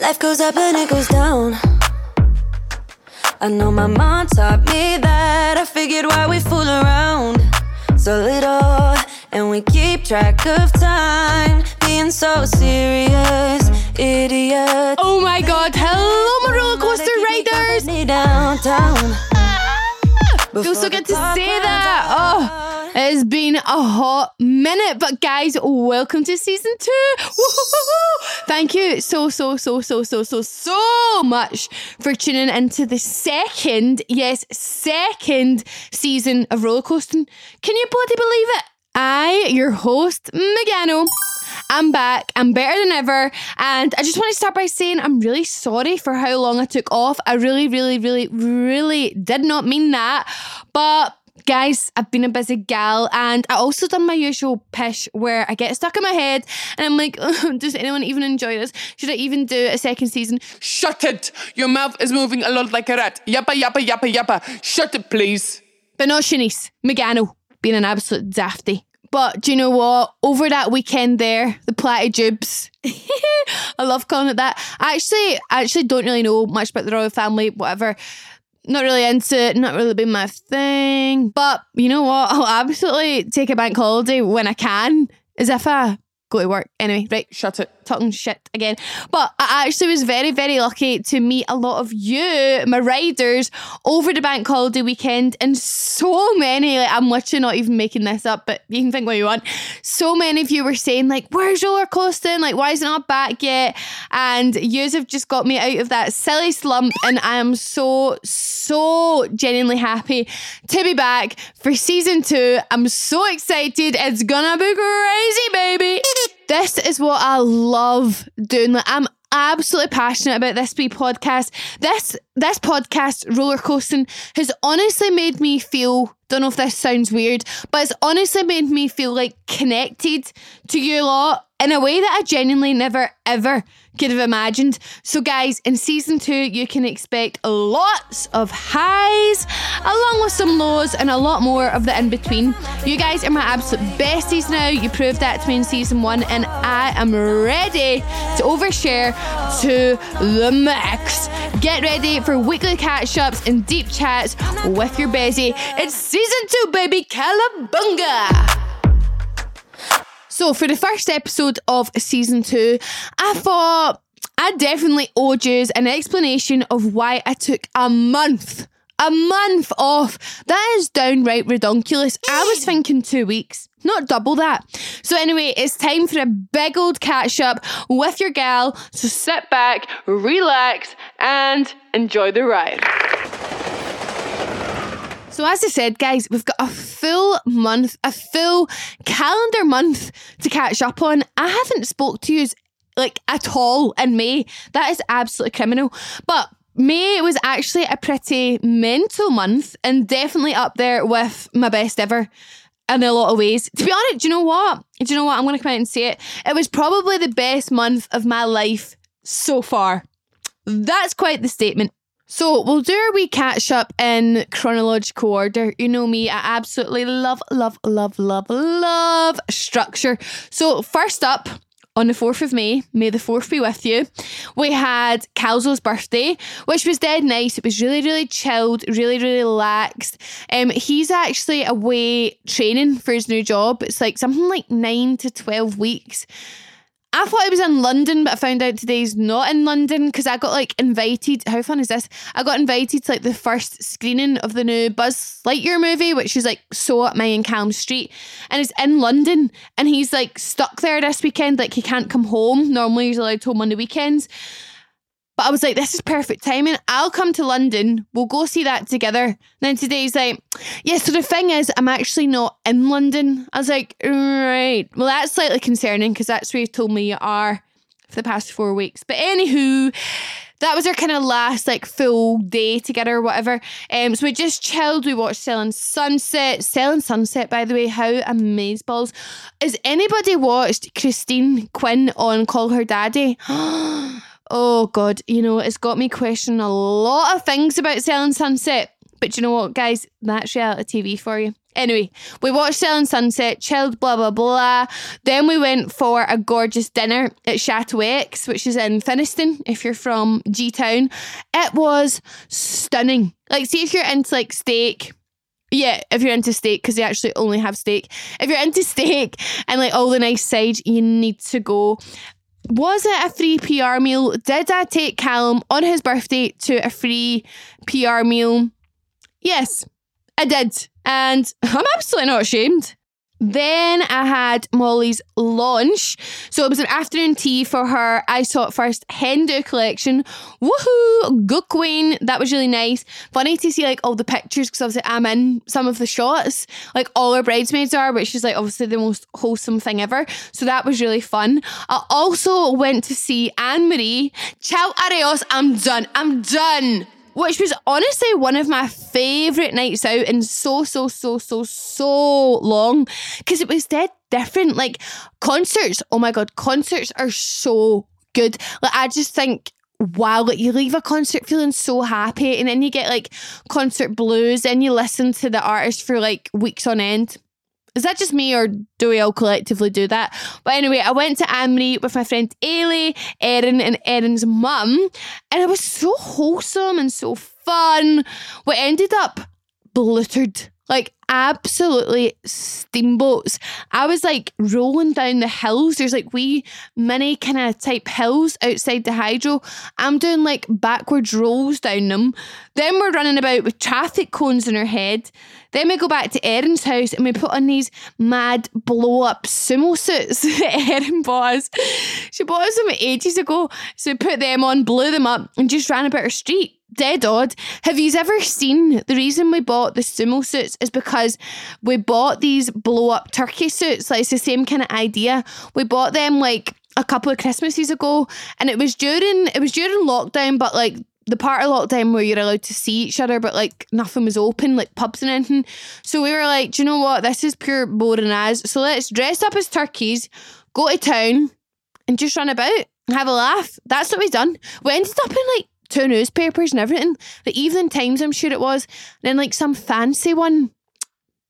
Life goes up and it goes down. I know my mom taught me that. I figured why we fool around so little and we keep track of time. Being so serious, idiot. Oh my god, hello, my roller coaster riders! Me downtown. Feels so good to say that. Oh, it has been a hot minute, but guys, welcome to season two. Thank you so, so, so, so, so, so, so much for tuning into the second, yes, second season of roller coasting. Can you bloody believe it? I, your host, Megano. I'm back. I'm better than ever. And I just want to start by saying I'm really sorry for how long I took off. I really, really, really, really did not mean that. But guys, I've been a busy gal and I also done my usual pish where I get stuck in my head and I'm like, does anyone even enjoy this? Should I even do a second season? Shut it! Your mouth is moving a lot like a rat. Yappa, yappa, yappa, yappa. Shut it, please. But not Shanice, Megano, being an absolute dafty. But do you know what? Over that weekend there, the platitubes. I love calling it that. I actually, I actually don't really know much about the royal family, whatever. Not really into it, not really been my thing. But you know what? I'll absolutely take a bank holiday when I can, as if I go to work. Anyway, right, Shut it. Talking shit again. But I actually was very, very lucky to meet a lot of you, my riders, over the bank holiday weekend. And so many, like, I'm literally not even making this up, but you can think what you want. So many of you were saying, like, where's roller? Like, why is it not back yet? And yous have just got me out of that silly slump. And I am so, so genuinely happy to be back for season two. I'm so excited. It's gonna be crazy, baby. This is what I love doing. Like, I'm absolutely passionate about this wee podcast. This this podcast, roller coasting, has honestly made me feel. Don't know if this sounds weird, but it's honestly made me feel like connected to you lot in a way that I genuinely never ever could have imagined. So, guys, in season two, you can expect lots of highs, along with some lows, and a lot more of the in between. You guys are my absolute besties now. You proved that to me in season one, and I am ready to overshare to the max. Get ready for weekly catch ups and deep chats with your Bezzy. It's season two, baby. Calabunga! So, for the first episode of season two, I thought I definitely owed you an explanation of why I took a month. A month off. That is downright redonkulous. I was thinking two weeks, not double that. So, anyway, it's time for a big old catch up with your gal. So, sit back, relax, and enjoy the ride. So, as I said, guys, we've got a full month, a full calendar month to catch up on. I haven't spoke to you like at all in May. That is absolutely criminal. But May was actually a pretty mental month and definitely up there with my best ever in a lot of ways. To be honest, do you know what? Do you know what? I'm going to come out and say it. It was probably the best month of my life so far. That's quite the statement. So we'll do our wee catch up in chronological order. You know me, I absolutely love, love, love, love, love structure. So first up, on the 4th of May, May the 4th be with you, we had Calzo's birthday, which was dead nice. It was really, really chilled, really, really relaxed. Um, he's actually away training for his new job. It's like something like nine to 12 weeks. I thought it was in London, but I found out today's not in London because I got like invited. How fun is this? I got invited to like the first screening of the new Buzz Lightyear movie, which is like so at my and Callum's Street, and it's in London. And he's like stuck there this weekend, like he can't come home. Normally he's allowed home on the weekends. But I was like, this is perfect timing. I'll come to London. We'll go see that together. And then today's like, yeah, so the thing is, I'm actually not in London. I was like, right. Well, that's slightly concerning because that's where you told me you are for the past four weeks. But anywho, that was our kind of last like full day together or whatever. Um, so we just chilled. We watched Selling Sunset. Selling Sunset, by the way, how amazing balls! Has anybody watched Christine Quinn on Call Her Daddy? Oh God, you know, it's got me questioning a lot of things about Selling Sunset. But you know what, guys? That's reality TV for you. Anyway, we watched Selling Sunset, chilled, blah, blah, blah. Then we went for a gorgeous dinner at Chateau X, which is in Finnieston, if you're from G Town. It was stunning. Like, see if you're into like steak. Yeah, if you're into steak, because they actually only have steak. If you're into steak and like all the nice sides, you need to go. Was it a free PR meal? Did I take Callum on his birthday to a free PR meal? Yes, I did. And I'm absolutely not ashamed. Then I had Molly's launch. So it was an afternoon tea for her I saw it first hen do collection. Woohoo! Good queen. That was really nice. Funny to see like all the pictures because obviously I'm in some of the shots. Like all her bridesmaids are, which is like obviously the most wholesome thing ever. So that was really fun. I also went to see Anne Marie. Ciao, adios. I'm done. I'm done which was honestly one of my favourite nights out in so, so, so, so, so long because it was dead different. Like concerts, oh my God, concerts are so good. Like, I just think wow, like you leave a concert feeling so happy, and then you get like concert blues, and you listen to the artist for like weeks on end. Is that just me or do we all collectively do that? But anyway, I went to Anne Marie with my friend Ailey, Erin, and Erin's mum, and it was so wholesome and so fun. We ended up bluttered like absolutely steamboats. I was like rolling down the hills. There's like wee mini kind of type hills outside the hydro. I'm doing like backwards rolls down them. Then we're running about with traffic cones in our head. Then we go back to Erin's house and we put on these mad blow up sumo suits that Erin bought us. She bought us them ages ago. So we put them on, blew them up, and just ran about our street dead odd. Have you ever seen the reason we bought the sumo suits is because we bought these blow up turkey suits. Like it's the same kind of idea. We bought them like a couple of Christmases ago, and it was during it was during lockdown, but like the part of lockdown where you're allowed to see each other, but like nothing was open, like pubs and anything. So we were like, do you know what? This is pure boring as. So let's dress up as turkeys, go to town, and just run about, have a laugh. That's what we've done. We ended up in like two newspapers and everything. The Evening Times, I'm sure it was. And then like some fancy one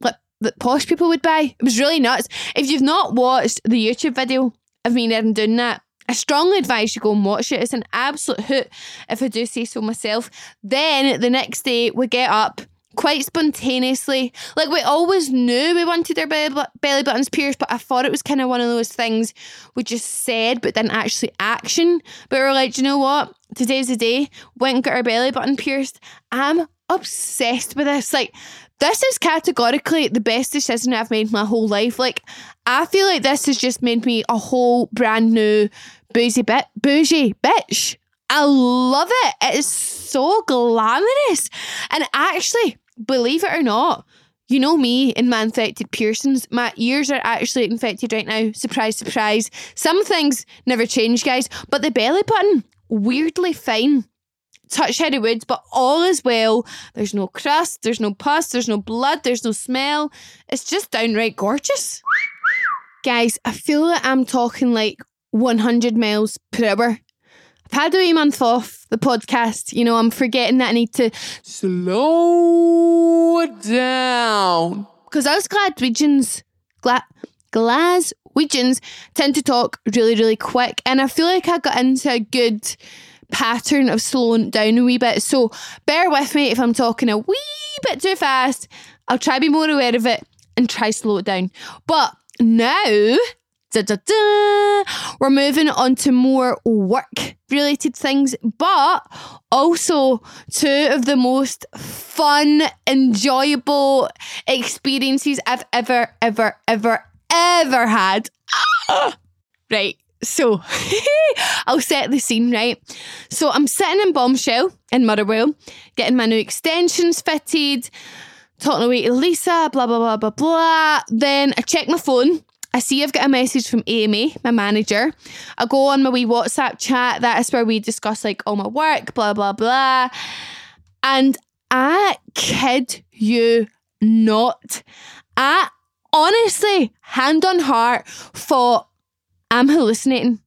like that posh people would buy. It was really nuts. If you've not watched the YouTube video of me and Erin doing that, I strongly advise you go and watch it. It's an absolute hoot, if I do say so myself. Then the next day we get up quite spontaneously. Like we always knew we wanted our belly, belly buttons pierced, but I thought it was kind of one of those things we just said but didn't actually action. But we are like, you know what? Today's the day. Went and got our belly button pierced. I'm obsessed with this. Like, this is categorically the best decision I've made my whole life. Like, I feel like this has just made me a whole brand new bougie bit bougie bitch. I love it. It is so glamorous. And actually, believe it or not, you know me and my infected piercings. My ears are actually infected right now. Surprise, surprise. Some things never change, guys, but the belly button, weirdly fine. Touch heady woods, but all is well. There's no crust, there's no pus, there's no blood, there's no smell. It's just downright gorgeous. Guys, I feel like I'm talking like 100 miles per hour Wee month off the podcast. You know, I'm forgetting that I need to slow down. Because us Glaswegians, Gla- Glaswegians, tend to talk really, really quick. And I feel like I got into a good pattern of slowing down a wee bit. So bear with me if I'm talking a wee bit too fast. I'll try to be more aware of it and try slow it down. But now, da, da, da, we're moving on to more work related things, but also two of the most fun, enjoyable experiences I've ever, ever, ever, ever had. Ah! Right. So I'll set the scene, right? So I'm sitting in Bombshell in Motherwell, getting my new extensions fitted, talking away to Lisa, blah, blah, blah, blah, blah. Then I check my phone. I see I've got a message from Amy, my manager. I go on my wee WhatsApp chat. That is where we discuss like all my work, blah, blah, blah. And I kid you not. I honestly, hand on heart, thought I'm hallucinating.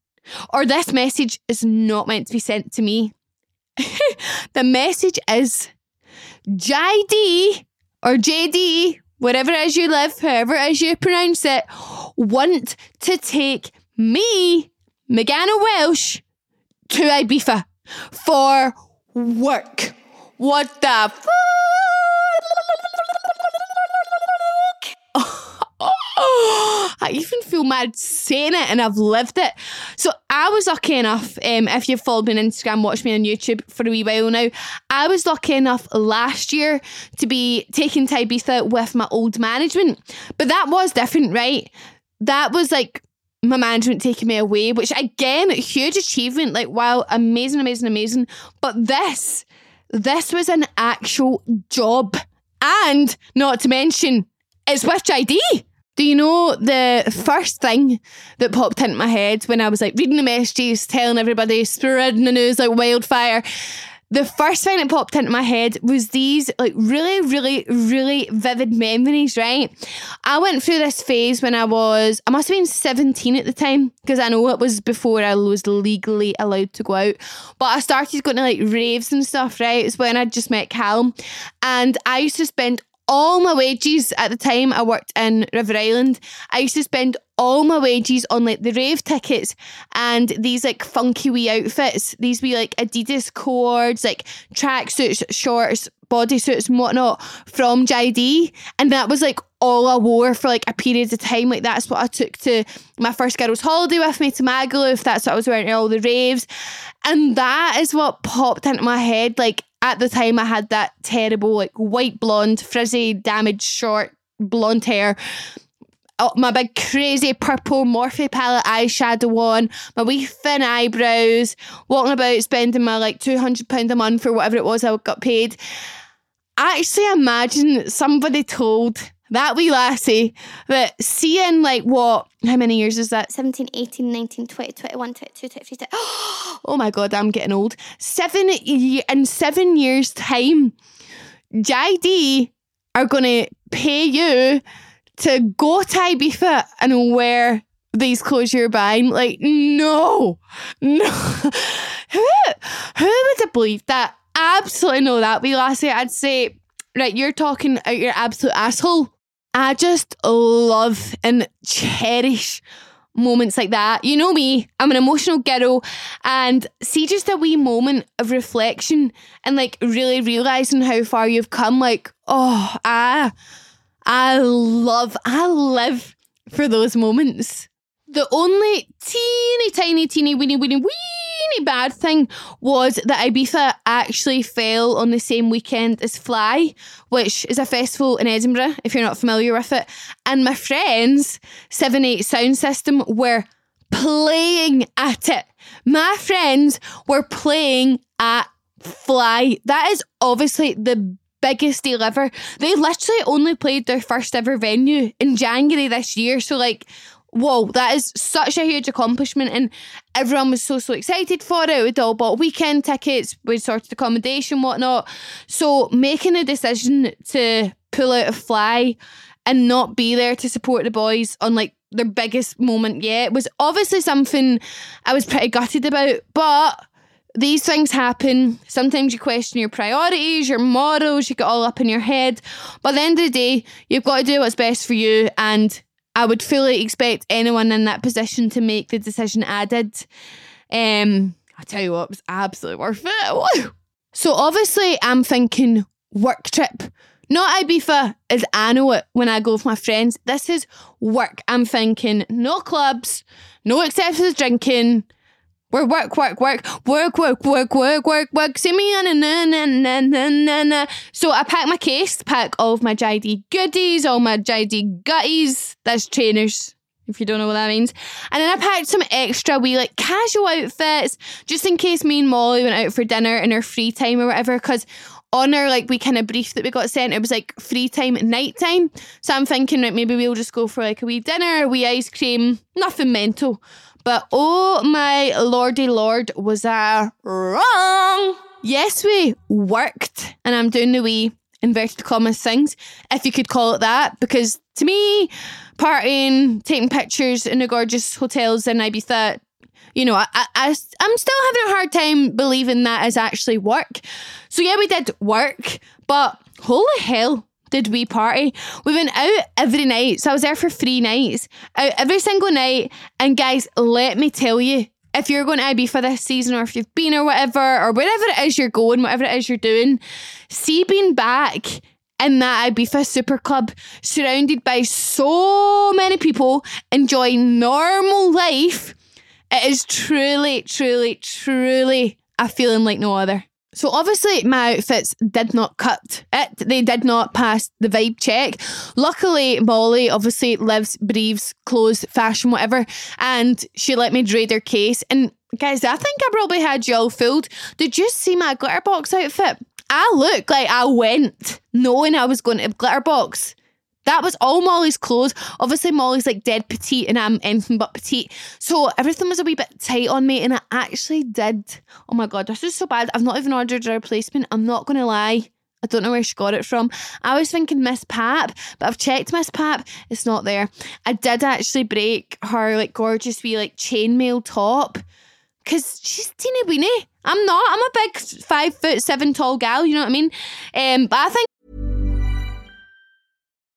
Or this message is not meant to be sent to me. the message is JD or JD, wherever as you live, however as you pronounce it, want to take me, Megana Welsh, to Ibiza for work. What the fuck? I even feel mad saying it and I've lived it. So I was lucky enough, um, if you've followed me on Instagram, watched me on YouTube for a wee while now, I was lucky enough last year to be taking to Ibiza with my old management. But that was different, right? That was like my management taking me away, which again, huge achievement. Like, wow, amazing, amazing, amazing. But this, this was an actual job. And not to mention, it's with JD. Do you know the first thing that popped into my head when I was like reading the messages, telling everybody, spreading the news like wildfire? The first thing that popped into my head was these like really, really, really vivid memories, right? I went through this phase when I was, I must have been 17 at the time, because I know it was before I was legally allowed to go out. But I started going to like raves and stuff, right? It's when I just met Callum. And I used to spend all my wages at the time I worked in River Island. I used to spend all my wages on like the rave tickets and these like funky wee outfits. These wee like Adidas cords, like tracksuits, shorts, bodysuits and whatnot from JD. And that was like all I wore for like a period of time. Like that's what I took to my first girls' holiday with me to Magaluf. That's what I was wearing at all the raves. And that is what popped into my head. Like at the time I had that terrible like white blonde, frizzy, damaged short blonde hair. Oh, my big crazy purple Morphe palette eyeshadow on, my wee thin eyebrows, walking about spending my like £200 a month or whatever it was I got paid. Actually imagine somebody told that wee lassie that seeing like what, how many years is that? 17, 18, 19, 20, 21, 22, 23, 23. Oh my god, I'm getting old. Seven in seven years' time, JD are gonna pay you to go to Ibiza and wear these clothes you're buying. Like, no, no. who, who would have believed that? Absolutely know that be lassie. I'd say, right, you're talking out your absolute asshole. I just love and cherish moments like that. You know me, I'm an emotional girl, and see just a wee moment of reflection and like really realizing how far you've come. Like, oh, I, I love, I live for those moments. The only teeny tiny, teeny, weeny, weeny, weeny bad thing was that Ibiza actually fell on the same weekend as Fly, which is a festival in Edinburgh, if you're not familiar with it. And my friends, 7 8 Sound System, were playing at it. My friends were playing at Fly. That is obviously the biggest deal ever. They literally only played their first ever venue in January this year. So, like, whoa, that is such a huge accomplishment. And everyone was so, so excited for it. We'd all bought weekend tickets, we'd sorted accommodation, whatnot. So making a decision to pull out a Fly and not be there to support the boys on like their biggest moment yet was obviously something I was pretty gutted about. But these things happen. Sometimes you question your priorities, your morals, you get all up in your head. But at the end of the day, you've got to do what's best for you and I would fully expect anyone in that position to make the decision I did. Um, I tell you what, it was absolutely worth it. Woo! So obviously, I'm thinking work trip. Not Ibiza as I know it when I go with my friends. This is work. I'm thinking no clubs, no excessive drinking. We're work, work, work, work, work, work, work, work, work. See me na na na na na na na. So I pack my case, pack all of my JD goodies, all my JD gutties. That's trainers, if you don't know what that means. And then I packed some extra wee like casual outfits just in case me and Molly went out for dinner in our free time or whatever. Because on our like we kind of brief that we got sent, it was like free time night time. So I'm thinking like maybe we'll just go for like a wee dinner, a wee ice cream, nothing mental. But oh my lordy lord, was I wrong? Yes, we worked, and I'm doing the wee inverted commas things, if you could call it that, because to me, partying, taking pictures in the gorgeous hotels in Ibiza, you know, I, I, I'm still having a hard time believing that is actually work. So yeah, we did work, but holy hell, did we party? We went out every night. So I was there for three nights, out every single night. And guys, let me tell you, if you're going to Ibiza this season, or if you've been or whatever, or wherever it is you're going, whatever it is you're doing, see being back in that Ibiza Super Club, surrounded by so many people enjoying normal life, it is truly, truly, truly a feeling like no other. So obviously my outfits did not cut it. They did not pass the vibe check. Luckily, Molly obviously lives, breathes, clothes, fashion, whatever, and she let me trade her case. And guys, I think I probably had you all fooled. Did you see my glitterbox outfit? I look like I went knowing I was going to glitterbox. That was all Molly's clothes. Obviously, Molly's like dead petite and I'm anything but petite. So everything was a wee bit tight on me and I actually did. Oh my God, this is so bad. I've not even ordered a replacement. I'm not going to lie. I don't know where she got it from. I was thinking Miss Pap, but I've checked Miss Pap. It's not there. I did actually break her like gorgeous wee like chainmail top because she's teeny weeny. I'm not. I'm a big five foot seven tall gal. You know what I mean? Um, but I think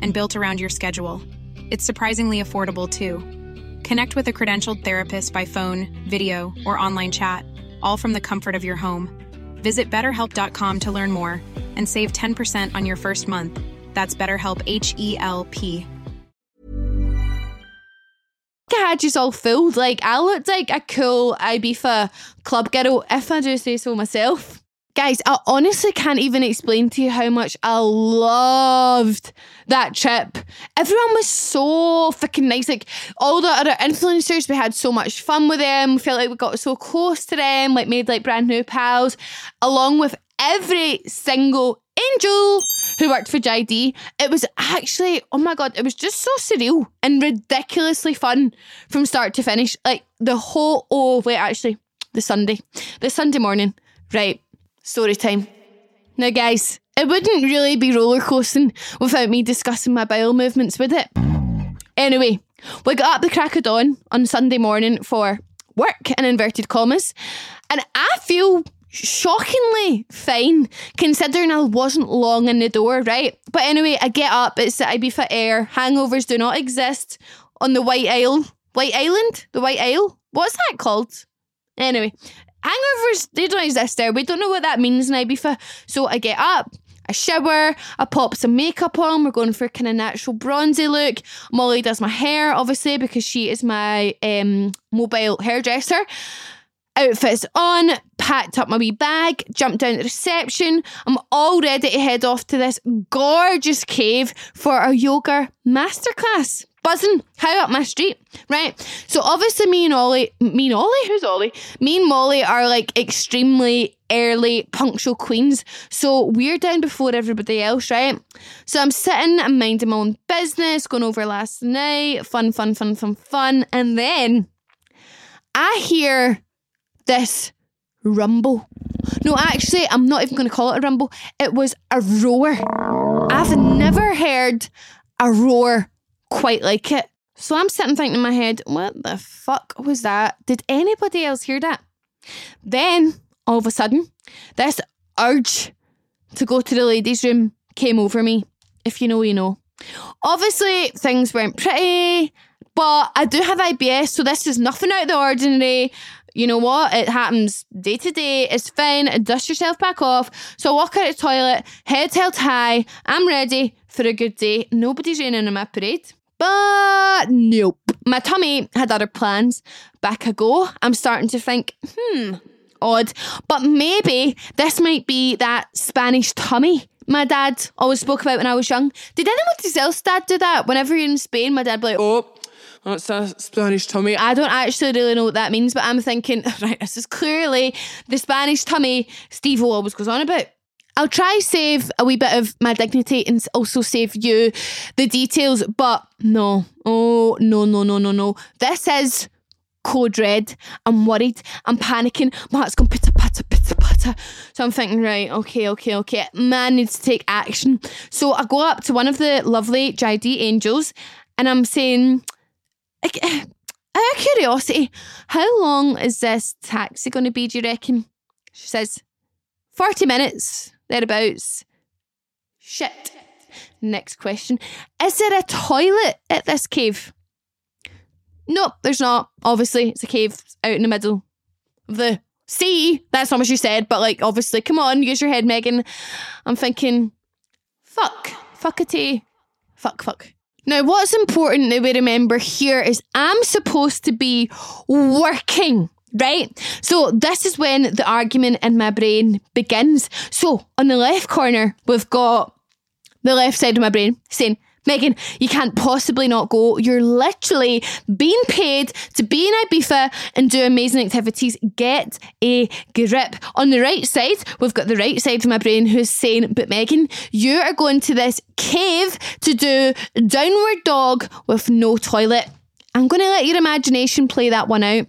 and built around your schedule. It's surprisingly affordable too. Connect with a credentialed therapist by phone, video, or online chat, all from the comfort of your home. Visit betterhelp.com to learn more and save 10% on your first month. That's BetterHelp H E L P. I had you all fooled. Like I looked like a cool Ibiza club girl, if I do say so myself. Guys, I honestly can't even explain to you how much I loved that trip. Everyone was so freaking nice. Like all the other influencers, we had so much fun with them. We felt like we got so close to them, like made like brand new pals, along with every single angel who worked for JD. It was actually, oh my god, it was just so surreal and ridiculously fun from start to finish. Like the whole oh wait, actually, the Sunday. The Sunday morning. Right story time. Now, guys, it wouldn't really be roller coasting without me discussing my bowel movements, would it? Anyway, we got up the crack of dawn on Sunday morning for work in inverted commas, and I feel shockingly fine considering I wasn't long in the door, right? But anyway, I get up, it's the Ibiza Air, hangovers do not exist on the White Isle. White Island? The White Isle? What's that called? Anyway, hangovers, they don't exist there. We don't know what that means in Ibiza. So I get up, I shower, I pop some makeup on. We're going for kind of natural bronzy look. Molly does my hair, obviously, because she is my um, mobile hairdresser. Outfits on, packed up my wee bag, jumped down to reception. I'm all ready to head off to this gorgeous cave for our yoga masterclass. Buzzing high up my street, right? So obviously me and Ollie, me and Ollie, who's Ollie? Me and Molly are like extremely early punctual queens. So we're down before everybody else, right? So I'm sitting and minding my own business, going over last night, fun, fun, fun, fun, fun. And then I hear this rumble. No, actually, I'm not even going to call it a rumble. It was a roar. I've never heard a roar quite like it. So I'm sitting thinking in my head, what the fuck was that? Did anybody else hear that? Then, all of a sudden, this urge to go to the ladies' room came over me. If you know, you know. Obviously, things weren't pretty, but I do have IBS, so this is nothing out of the ordinary. You know what? It happens day to day. It's fine. Dust yourself back off. So I walk out of the toilet, head held high. I'm ready for a good day. Nobody's raining on my parade. But nope. My tummy had other plans. Back I go. I'm starting to think, hmm, odd. But maybe this might be that Spanish tummy my dad always spoke about when I was young. Did anyone else dad do that? Whenever you're in Spain, my dad be like, Oh, Oh, that's a Spanish tummy. I don't actually really know what that means, but I'm thinking, right, this is clearly the Spanish tummy Steve always goes on about. I'll try save a wee bit of my dignity and also save you the details, but no, oh no, no, no, no, no. This is code red. I'm worried. I'm panicking. My heart's going pitter patter, pitter patter. So I'm thinking, right, okay, okay, okay. Man needs to take action. So I go up to one of the lovely JD angels and I'm saying, Eh, out of curiosity, how long is this taxi going to be, do you reckon? She says, 40 minutes, thereabouts. Shit. Next question. Is there a toilet at this cave? Nope, there's not. Obviously, it's a cave out in the middle of the sea. That's not what she said, but like, obviously, come on, use your head, Megan. I'm thinking, fuck, fuckity, fuck, fuck. Now, what's important that we remember here is I'm supposed to be working right? So this is when the argument in my brain begins. So on the left corner, we've got the left side of my brain saying, Megan, you can't possibly not go. You're literally being paid to be in Ibiza and do amazing activities. Get a grip. On the right side, we've got the right side of my brain who's saying, But Megan, you are going to this cave to do downward dog with no toilet. I'm going to let your imagination play that one out.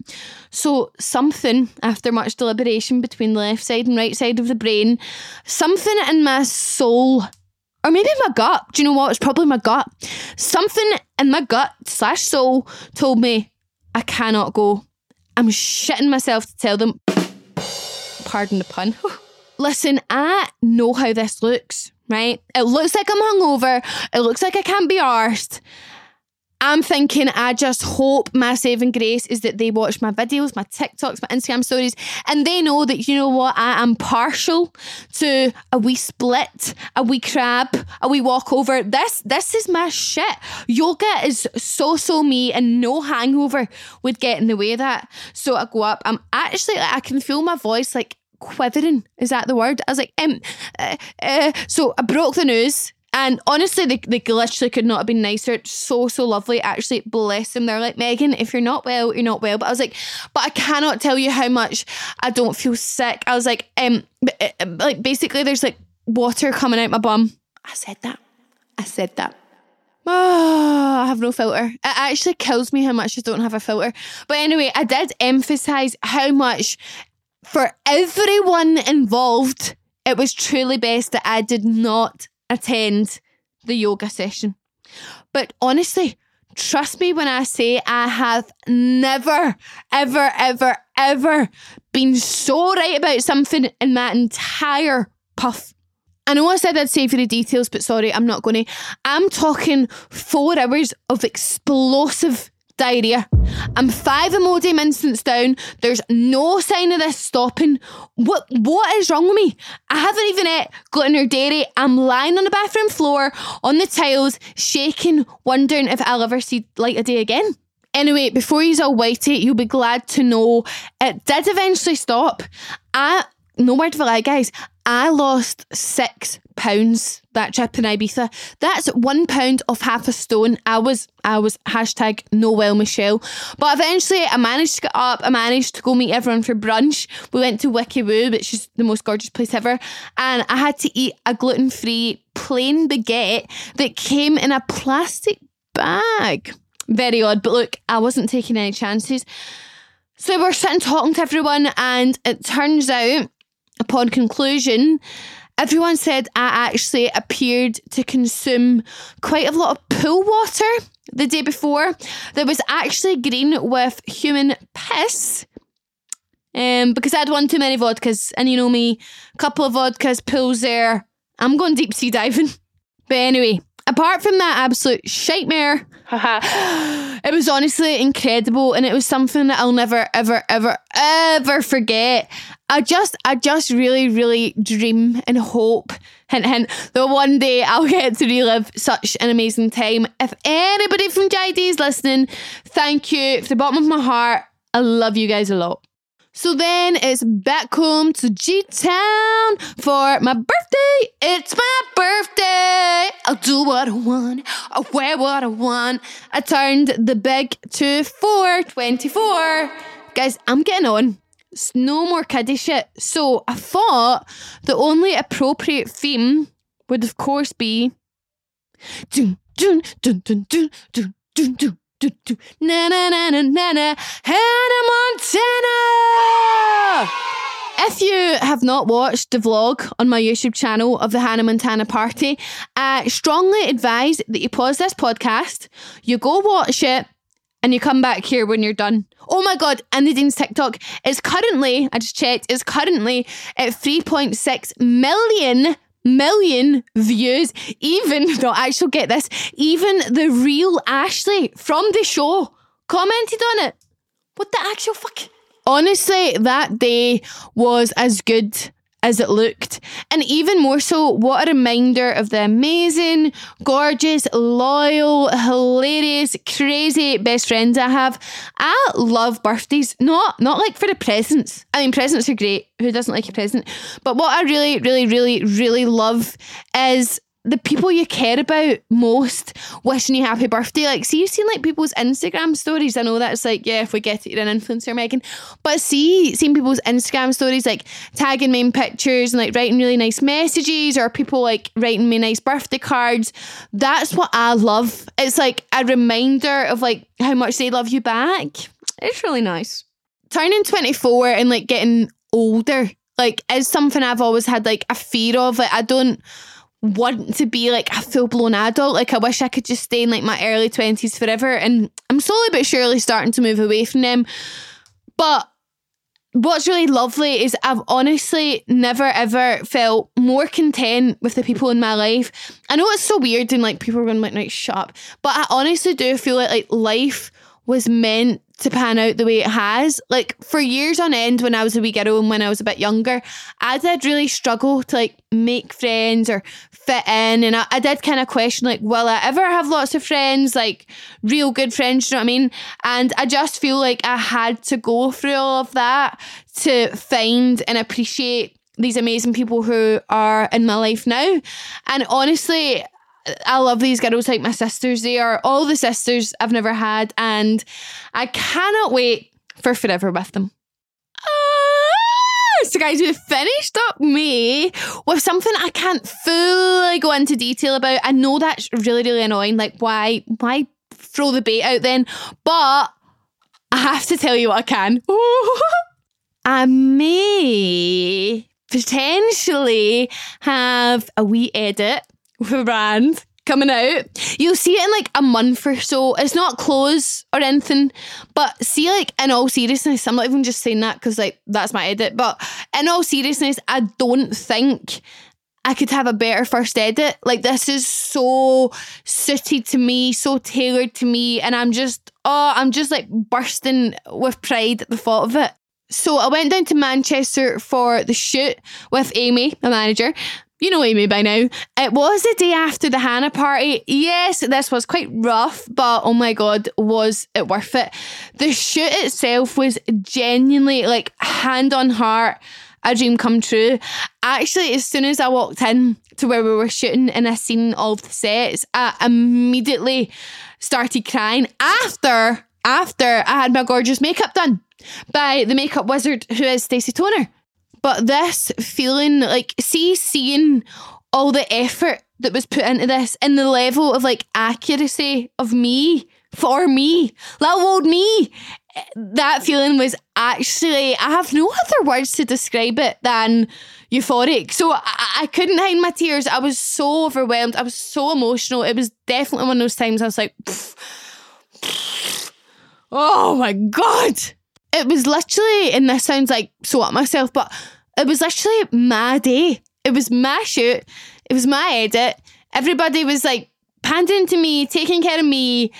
So, something, after much deliberation between the left side and right side of the brain, something in my soul or maybe my gut. Do you know what? It's probably my gut. Something in my gut slash soul told me I cannot go. I'm shitting myself to tell them. Pardon the pun. Listen, I know how this looks, right? It looks like I'm hungover. It looks like I can't be arsed. I'm thinking, I just hope my saving grace is that they watch my videos, my TikToks, my Instagram stories, and they know that, you know what, I am partial to a wee split, a wee crab, a wee walkover. This, this is my shit. Yoga is so, so me, and no hangover would get in the way of that. So I go up, I'm actually, I can feel my voice like quivering. Is that the word? I was like, um, uh, uh. so I broke the news and honestly, they, they literally could not have been nicer. So, so lovely. Actually, bless them. They're like, Megan, if you're not well, you're not well. But I was like, but I cannot tell you how much I don't feel sick. I was like, um, uh, like basically, there's like water coming out my bum. I said that. I said that. Oh, I have no filter. It actually kills me how much I don't have a filter. But anyway, I did emphasize how much for everyone involved, it was truly best that I did not attend the yoga session. But honestly, trust me when I say I have never, ever, ever, ever been so right about something in my entire puff. I know I said I'd save you the details, but sorry, I'm not going to. I'm talking four hours of explosive diarrhea. I'm five Imodium instants down. There's no sign of this stopping. What what is wrong with me? I haven't even eh, ate gluten or dairy. I'm lying on the bathroom floor on the tiles, shaking, wondering if I'll ever see light of day again. Anyway, before you all wait it, you'll be glad to know it did eventually stop. I no word a lie, guys. I lost six pounds that trip in Ibiza. That's one pound off half a stone. I was I was hashtag no well Michelle. But eventually I managed to get up, I managed to go meet everyone for brunch. We went to Wiki Woo, which is the most gorgeous place ever. And I had to eat a gluten-free plain baguette that came in a plastic bag. Very odd, but look, I wasn't taking any chances. So we're sitting talking to everyone, and it turns out, upon conclusion, everyone said I actually appeared to consume quite a lot of pool water the day before that was actually green with human piss. Um, because I had one too many vodkas, and you know me, a couple of vodkas, pools there. I'm going deep sea diving. But anyway, apart from that absolute shitmare, it was honestly incredible, and it was something that I'll never, ever, ever, ever forget. I just, I just really, really dream and hope, hint, hint, that one day I'll get to relive such an amazing time. If anybody from JD is listening, thank you from the bottom of my heart. I love you guys a lot. So then it's back home to G Town for my birthday. It's my birthday. I'll do what I want. I'll wear what I want. I turned the big to 424. Guys, I'm getting on. It's no more kiddie shit. So I thought the only appropriate theme would, of course, be. Dun, dun, dun, dun, dun, dun, dun, dun. Do, do, na na na na na na Hannah Montana. If you have not watched the vlog on my YouTube channel of the Hannah Montana party, I strongly advise that you pause this podcast, you go watch it, and you come back here when you're done. Oh my god, and Nadine's TikTok is currently, I just checked, is currently at 3.6 million million views. Even, no, actually get this, even the real Ashley from the show commented on it. What the actual fuck? Honestly, that day was as good as it looked. And even more so, what a reminder of the amazing, gorgeous, loyal, hilarious, crazy best friends I have. I love birthdays. Not not like for the presents. I mean presents are great. Who doesn't like a present? But what I really, really, really, really love is the people you care about most wishing you happy birthday. Like, see, you've seen like people's Instagram stories. I know that's like, yeah, if we get it, you're an influencer, Megan. But see, seeing people's Instagram stories, like tagging me in pictures and like writing really nice messages, or people like writing me nice birthday cards. That's what I love. It's like a reminder of like how much they love you back. It's really nice. Turning 24 and like getting older, like, is something I've always had like a fear of. Like, I don't want to be like a full blown adult. Like I wish I could just stay in like my early twenties forever. And I'm slowly but surely starting to move away from them. But what's really lovely is I've honestly never ever felt more content with the people in my life. I know it's so weird and like people are going like, right, shut up. But I honestly do feel like like life was meant to pan out the way it has. Like for years on end when I was a wee girl and when I was a bit younger, I did really struggle to like make friends or fit in. And I, I did kind of question like, will I ever have lots of friends, like real good friends, you know what I mean? And I just feel like I had to go through all of that to find and appreciate these amazing people who are in my life now. And honestly, I love these girls like my sisters. They are all the sisters I've never had, and I cannot wait for forever with them. Ah! So, guys, we've finished up May with something I can't fully go into detail about. I know that's really, really annoying. Like, why, why throw the bait out then? But I have to tell you what I can. I may potentially have a wee edit with a brand coming out. You'll see it in like a month or so. It's not clothes or anything, but see, like in all seriousness, I'm not even just saying that because like that's my edit, but in all seriousness, I don't think I could have a better first edit. Like this is so suited to me, so tailored to me, and I'm just oh, I'm just like bursting with pride at the thought of it. So I went down to Manchester for the shoot with Amy, the manager, you know Amy by now. It was the day after the Hannah party. Yes, this was quite rough, but oh my god, was it worth it? The shoot itself was genuinely like hand on heart a dream come true. Actually, as soon as I walked in to where we were shooting and I seen all of the sets, I immediately started crying after after I had my gorgeous makeup done by the makeup wizard who is Stacey Toner. But this feeling like see seeing all the effort that was put into this and the level of like accuracy of me for me, little old me. That feeling was actually, I have no other words to describe it than euphoric. So I, I couldn't hide my tears. I was so overwhelmed. I was so emotional. It was definitely one of those times I was like, oh my God. It was literally, and this sounds like so at myself, but it was literally my day. It was my shoot. It was my edit. Everybody was like pandering to me, taking care of me.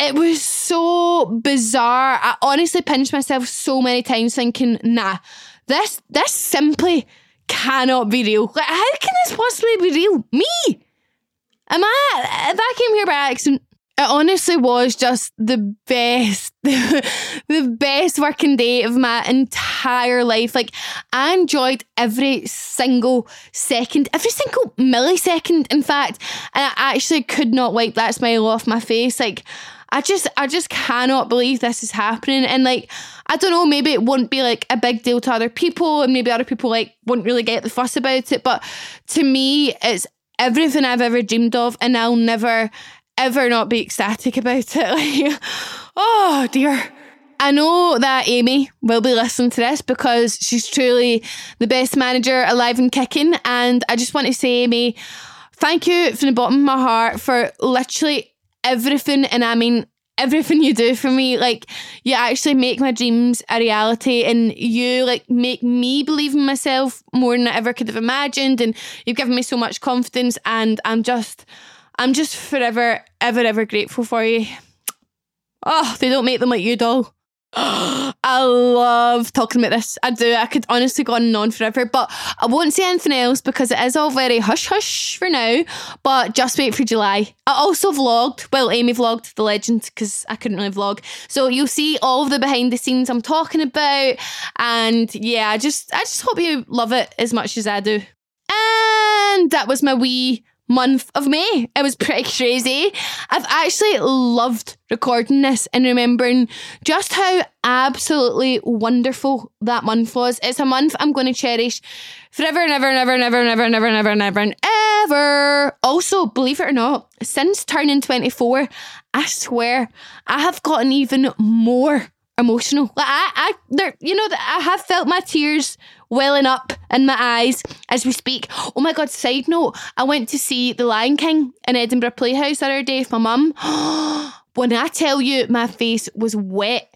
It was so bizarre. I honestly pinched myself so many times thinking, nah, this this simply cannot be real. Like, how can this possibly be real? Me? Am I if I came here by accident? It honestly was just the best, the best working day of my entire life. Like, I enjoyed every single second, every single millisecond, in fact. And I actually could not wipe that smile off my face. Like, I just, I just cannot believe this is happening. And like, I don't know, maybe it won't be like a big deal to other people, and maybe other people like won't really get the fuss about it. But to me, it's everything I've ever dreamed of, and I'll never ever not be ecstatic about it. Like, oh dear. I know that Amy will be listening to this because she's truly the best manager alive and kicking. And I just want to say, Amy, thank you from the bottom of my heart for literally everything. And I mean, everything you do for me like you actually make my dreams a reality and you like make me believe in myself more than i ever could have imagined and you've given me so much confidence and i'm just I'm just forever, ever, ever grateful for you. Oh, they don't make them like you, doll. I love talking about this. I do. I could honestly go on and on forever, but I won't say anything else because it is all very hush hush for now. But just wait for July. I also vlogged. Well, Amy vlogged the legend because I couldn't really vlog. So you'll see all the behind the scenes I'm talking about, and yeah, I just I just hope you love it as much as I do. And that was my wee month of May. It was pretty crazy. I've actually loved recording this and remembering just how absolutely wonderful that month was. It's a month I'm going to cherish forever and ever and ever and ever and ever and ever and ever and ever and ever. Also, believe it or not, since turning 24, I swear I have gotten even more emotional. Like I, I, there, you know, I have felt my tears welling up in my eyes as we speak. Oh my god! Side note: I went to see The Lion King in Edinburgh Playhouse the other day with my mum. when I tell you, my face was wet.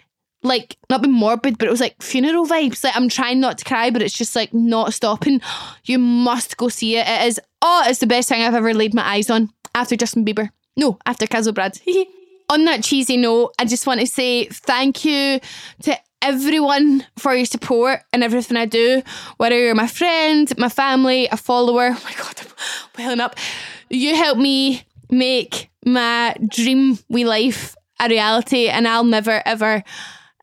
Like not being morbid, but it was like funeral vibes. Like I'm trying not to cry, but it's just like not stopping. You must go see it. It is oh, it's the best thing I've ever laid my eyes on after Justin Bieber. No, after Kaz Brad. on that cheesy note, I just want to say thank you to everyone for your support and everything I do, whether you're my friend, my family, a follower. Oh my God, I'm welling up. You help me make my dream we life a reality, and I'll never, ever,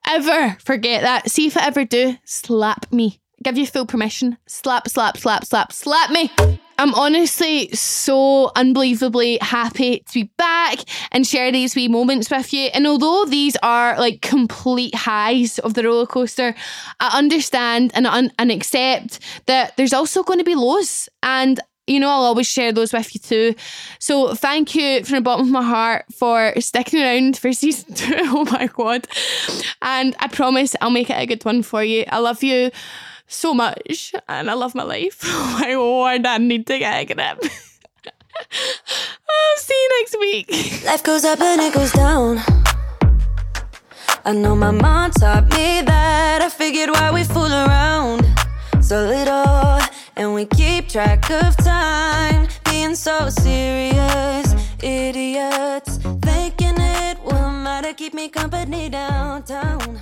ever forget that. See if I ever do, slap me. Give you full permission. Slap, slap, slap, slap, slap me. I'm honestly so unbelievably happy to be back and share these wee moments with you. And although these are like complete highs of the roller coaster, I understand and, un- and accept that there's also going to be lows. And you know, I'll always share those with you too. So thank you from the bottom of my heart for sticking around for season two. oh my God. And I promise I'll make it a good one for you. I love you so much and I love my life. My lord, I need to get a grip. I'll see you next week. Life goes up and it goes down. I know my mom taught me that. I figured why we fool around so little and we keep track of time. Being so serious, idiots. Thinking it will matter, keep me company downtown